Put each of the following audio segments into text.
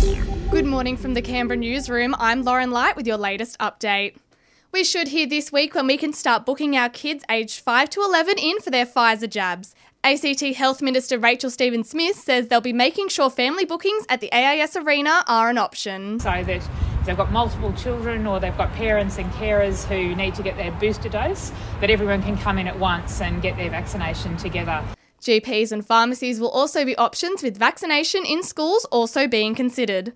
Good morning from the Canberra newsroom. I'm Lauren Light with your latest update. We should hear this week when we can start booking our kids aged 5 to 11 in for their Pfizer jabs. ACT Health Minister Rachel Stephen Smith says they'll be making sure family bookings at the AIS Arena are an option. So that if they've got multiple children or they've got parents and carers who need to get their booster dose, that everyone can come in at once and get their vaccination together. GPs and pharmacies will also be options with vaccination in schools also being considered.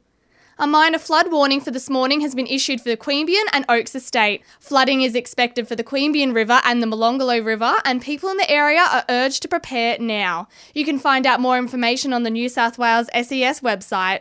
A minor flood warning for this morning has been issued for the Queanbeyan and Oaks Estate. Flooding is expected for the Queanbeyan River and the Molonglo River, and people in the area are urged to prepare now. You can find out more information on the New South Wales SES website.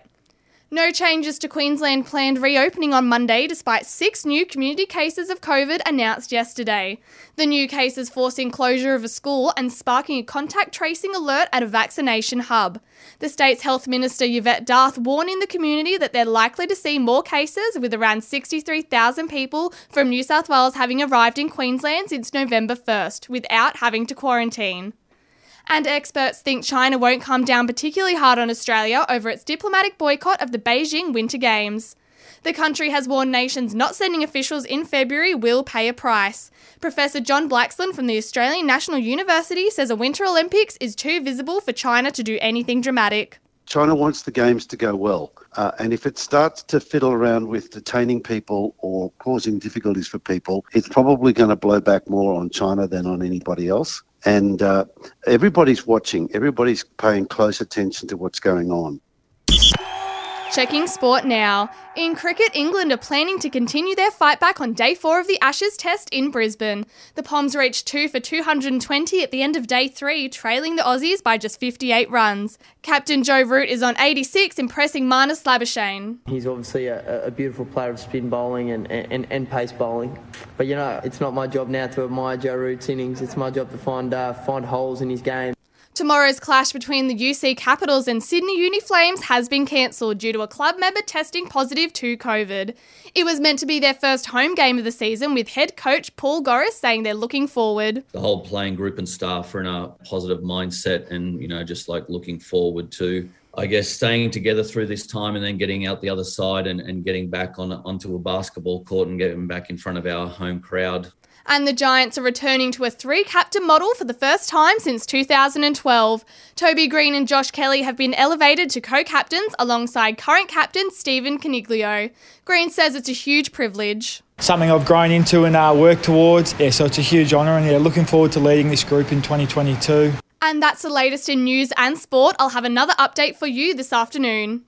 No changes to Queensland planned reopening on Monday despite six new community cases of COVID announced yesterday. The new cases forcing closure of a school and sparking a contact tracing alert at a vaccination hub. The state's health minister Yvette D'Ath warning the community that they're likely to see more cases with around 63,000 people from New South Wales having arrived in Queensland since November 1st without having to quarantine. And experts think China won't come down particularly hard on Australia over its diplomatic boycott of the Beijing Winter Games. The country has warned nations not sending officials in February will pay a price. Professor John Blaxland from the Australian National University says a Winter Olympics is too visible for China to do anything dramatic. China wants the games to go well. Uh, and if it starts to fiddle around with detaining people or causing difficulties for people, it's probably going to blow back more on China than on anybody else. And uh, everybody's watching, everybody's paying close attention to what's going on. Checking sport now. In cricket, England are planning to continue their fight back on day four of the Ashes Test in Brisbane. The Poms reached two for 220 at the end of day three, trailing the Aussies by just 58 runs. Captain Joe Root is on 86, impressing Marnus Labuschagne. He's obviously a, a, beautiful player of spin bowling and, and, and pace bowling. But you know, it's not my job now to admire Joe Root's innings. It's my job to find uh, find holes in his game. Tomorrow's clash between the UC Capitals and Sydney Uni Flames has been cancelled due to a club member testing positive to COVID. It was meant to be their first home game of the season, with head coach Paul Goriss saying they're looking forward. The whole playing group and staff are in a positive mindset and, you know, just like looking forward to I guess staying together through this time and then getting out the other side and, and getting back on onto a basketball court and getting back in front of our home crowd and the Giants are returning to a three captain model for the first time since 2012. Toby Greene and Josh Kelly have been elevated to co captains alongside current captain Stephen Coniglio. Greene says it's a huge privilege. Something I've grown into and uh, worked towards. Yeah, so it's a huge honour, and yeah, looking forward to leading this group in 2022. And that's the latest in news and sport. I'll have another update for you this afternoon.